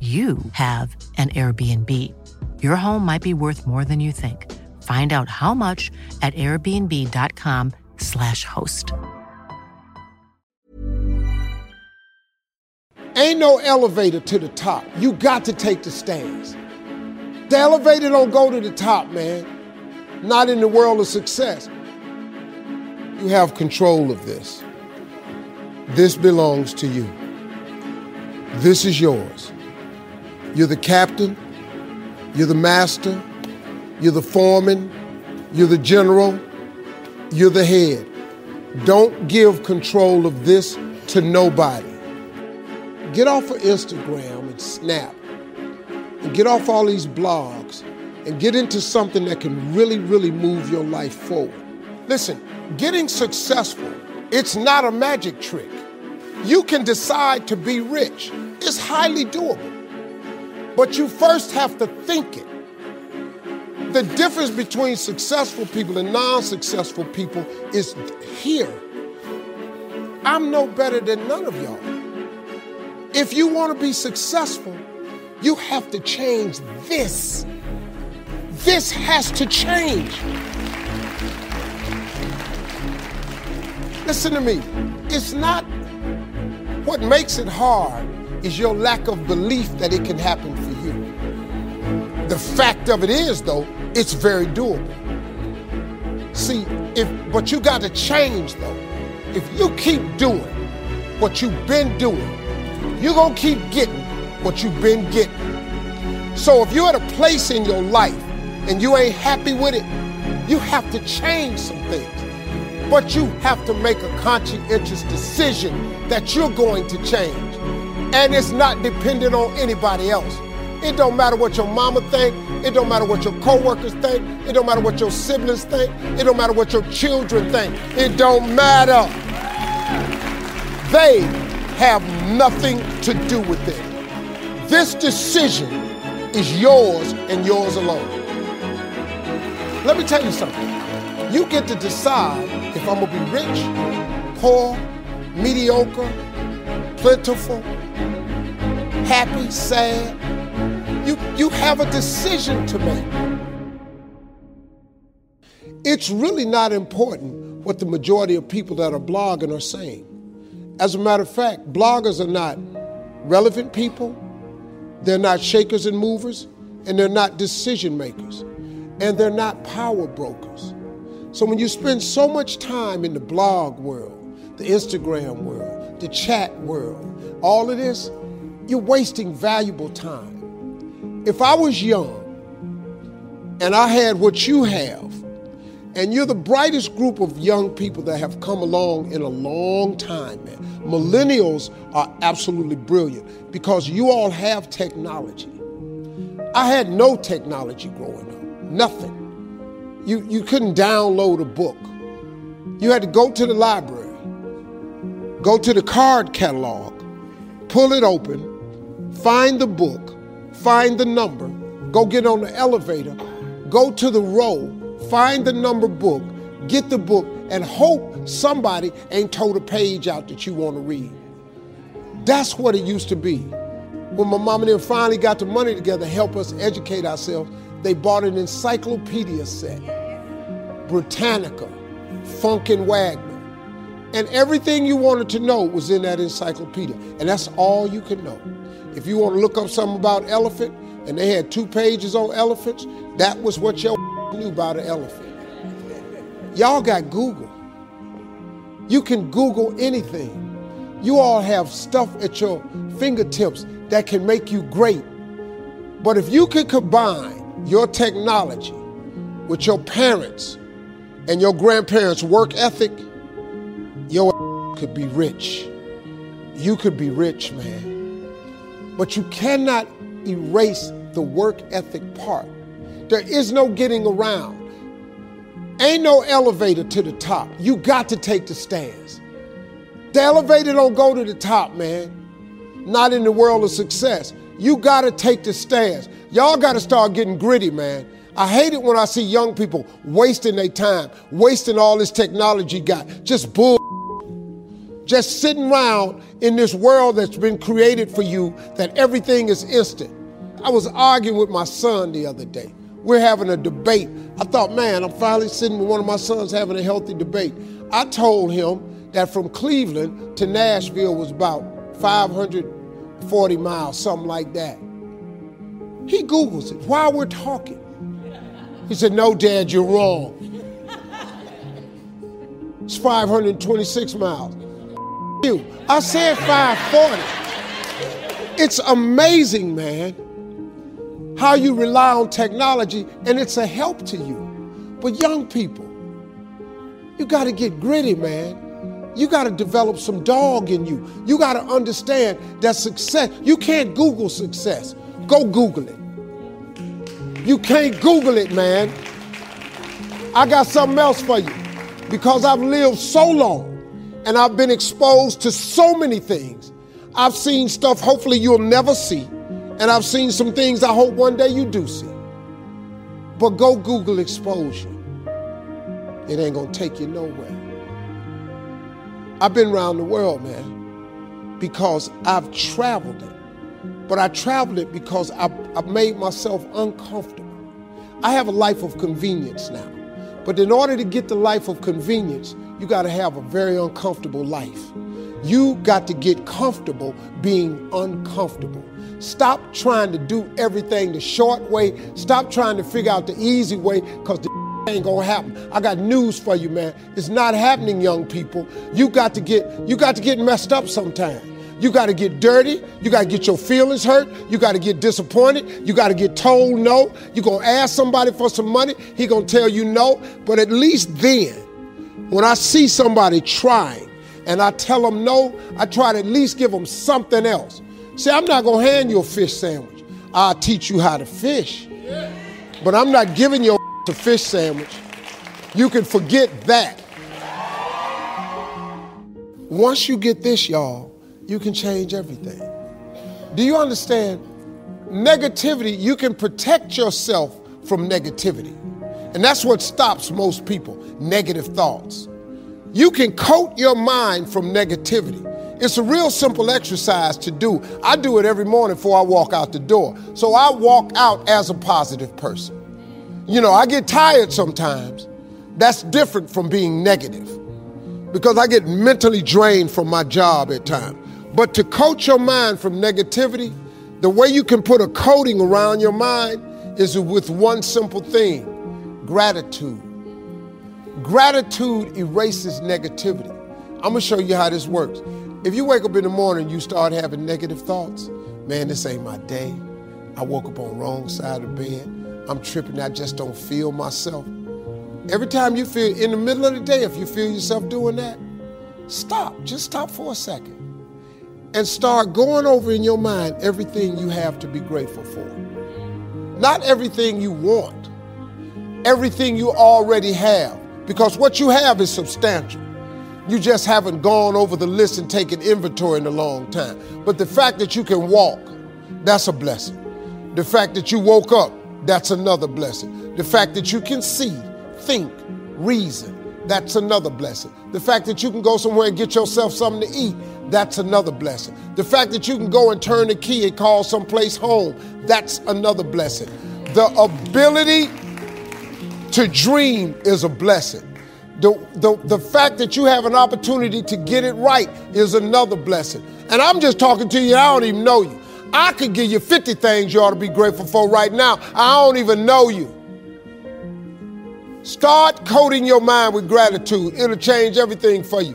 you have an Airbnb. Your home might be worth more than you think. Find out how much at airbnb.com/slash host. Ain't no elevator to the top. You got to take the stairs. The elevator don't go to the top, man. Not in the world of success. You have control of this. This belongs to you. This is yours. You're the captain, you're the master, you're the foreman, you're the general, you're the head. Don't give control of this to nobody. Get off of Instagram and Snap and get off all these blogs and get into something that can really, really move your life forward. Listen, getting successful, it's not a magic trick. You can decide to be rich. It's highly doable. But you first have to think it. The difference between successful people and non successful people is here. I'm no better than none of y'all. If you want to be successful, you have to change this. This has to change. Listen to me. It's not what makes it hard is your lack of belief that it can happen. The fact of it is, though, it's very doable. See, if but you got to change though. If you keep doing what you've been doing, you're gonna keep getting what you've been getting. So if you're at a place in your life and you ain't happy with it, you have to change some things. But you have to make a conscientious decision that you're going to change. And it's not dependent on anybody else. It don't matter what your mama think. It don't matter what your coworkers think. It don't matter what your siblings think. It don't matter what your children think. It don't matter. They have nothing to do with it. This decision is yours and yours alone. Let me tell you something. You get to decide if I'm gonna be rich, poor, mediocre, plentiful, happy, sad. You, you have a decision to make. It's really not important what the majority of people that are blogging are saying. As a matter of fact, bloggers are not relevant people, they're not shakers and movers, and they're not decision makers, and they're not power brokers. So when you spend so much time in the blog world, the Instagram world, the chat world, all of this, you're wasting valuable time. If I was young and I had what you have, and you're the brightest group of young people that have come along in a long time, man. Millennials are absolutely brilliant because you all have technology. I had no technology growing up, nothing. You, you couldn't download a book. You had to go to the library, go to the card catalog, pull it open, find the book, find the number, go get on the elevator, go to the row, find the number book, get the book, and hope somebody ain't told a page out that you want to read. That's what it used to be. When my mom and them finally got the money together to help us educate ourselves, they bought an encyclopedia set Britannica, Funk and Wagnall. And everything you wanted to know was in that encyclopedia. And that's all you could know. If you want to look up something about elephant, and they had two pages on elephants, that was what y'all knew about an elephant. Y'all got Google. You can Google anything. You all have stuff at your fingertips that can make you great. But if you could combine your technology with your parents and your grandparents' work ethic, your could be rich. You could be rich, man. But you cannot erase the work ethic part. There is no getting around. Ain't no elevator to the top. You got to take the stairs. The elevator don't go to the top, man. Not in the world of success. You got to take the stairs. Y'all got to start getting gritty, man. I hate it when I see young people wasting their time, wasting all this technology got, just bull, just sitting around in this world that's been created for you that everything is instant. I was arguing with my son the other day. We're having a debate. I thought, man, I'm finally sitting with one of my sons having a healthy debate. I told him that from Cleveland to Nashville was about 540 miles, something like that. He Googles it while we're talking. He said, No, Dad, you're wrong. It's 526 miles. I said 540. It's amazing, man how you rely on technology and it's a help to you. But young people, you got to get gritty, man. You got to develop some dog in you. You got to understand that success, you can't Google success. Go Google it. You can't Google it, man. I got something else for you because I've lived so long and I've been exposed to so many things. I've seen stuff hopefully you'll never see. And I've seen some things I hope one day you do see. But go Google exposure. It ain't gonna take you nowhere. I've been around the world, man, because I've traveled it. But I traveled it because I, I made myself uncomfortable. I have a life of convenience now. But in order to get the life of convenience, you got to have a very uncomfortable life. You got to get comfortable being uncomfortable. Stop trying to do everything the short way. Stop trying to figure out the easy way because the ain't gonna happen. I got news for you, man. It's not happening, young people. You got to get you got to get messed up sometime. You got to get dirty. You got to get your feelings hurt. You got to get disappointed. You got to get told no. You're going to ask somebody for some money. He going to tell you no. But at least then, when I see somebody trying and I tell them no, I try to at least give them something else. See, I'm not going to hand you a fish sandwich. I'll teach you how to fish. But I'm not giving you a fish sandwich. You can forget that. Once you get this, y'all, you can change everything. Do you understand? Negativity, you can protect yourself from negativity. And that's what stops most people negative thoughts. You can coat your mind from negativity. It's a real simple exercise to do. I do it every morning before I walk out the door. So I walk out as a positive person. You know, I get tired sometimes. That's different from being negative because I get mentally drained from my job at times. But to coat your mind from negativity, the way you can put a coating around your mind is with one simple thing gratitude. Gratitude erases negativity. I'm gonna show you how this works. If you wake up in the morning, you start having negative thoughts. Man, this ain't my day. I woke up on the wrong side of bed. I'm tripping. I just don't feel myself. Every time you feel in the middle of the day, if you feel yourself doing that, stop. Just stop for a second and start going over in your mind everything you have to be grateful for. Not everything you want, everything you already have, because what you have is substantial. You just haven't gone over the list and taken inventory in a long time. But the fact that you can walk, that's a blessing. The fact that you woke up, that's another blessing. The fact that you can see, think, reason, that's another blessing. The fact that you can go somewhere and get yourself something to eat, that's another blessing. The fact that you can go and turn the key and call someplace home, that's another blessing. The ability to dream is a blessing. The, the, the fact that you have an opportunity to get it right is another blessing. And I'm just talking to you, I don't even know you. I could give you 50 things you ought to be grateful for right now. I don't even know you. Start coating your mind with gratitude. It'll change everything for you.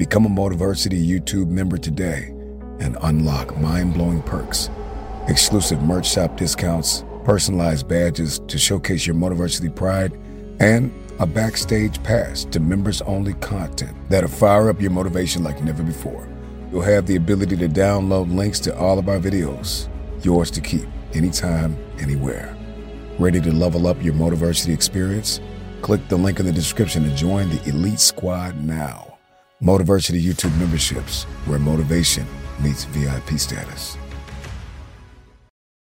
Become a Motiversity YouTube member today and unlock mind-blowing perks. Exclusive merch shop discounts, personalized badges to showcase your Motiversity pride, and a backstage pass to members only content that'll fire up your motivation like never before. You'll have the ability to download links to all of our videos, yours to keep anytime, anywhere. Ready to level up your Motiversity experience? Click the link in the description to join the Elite Squad now. Motiversity YouTube memberships, where motivation meets VIP status.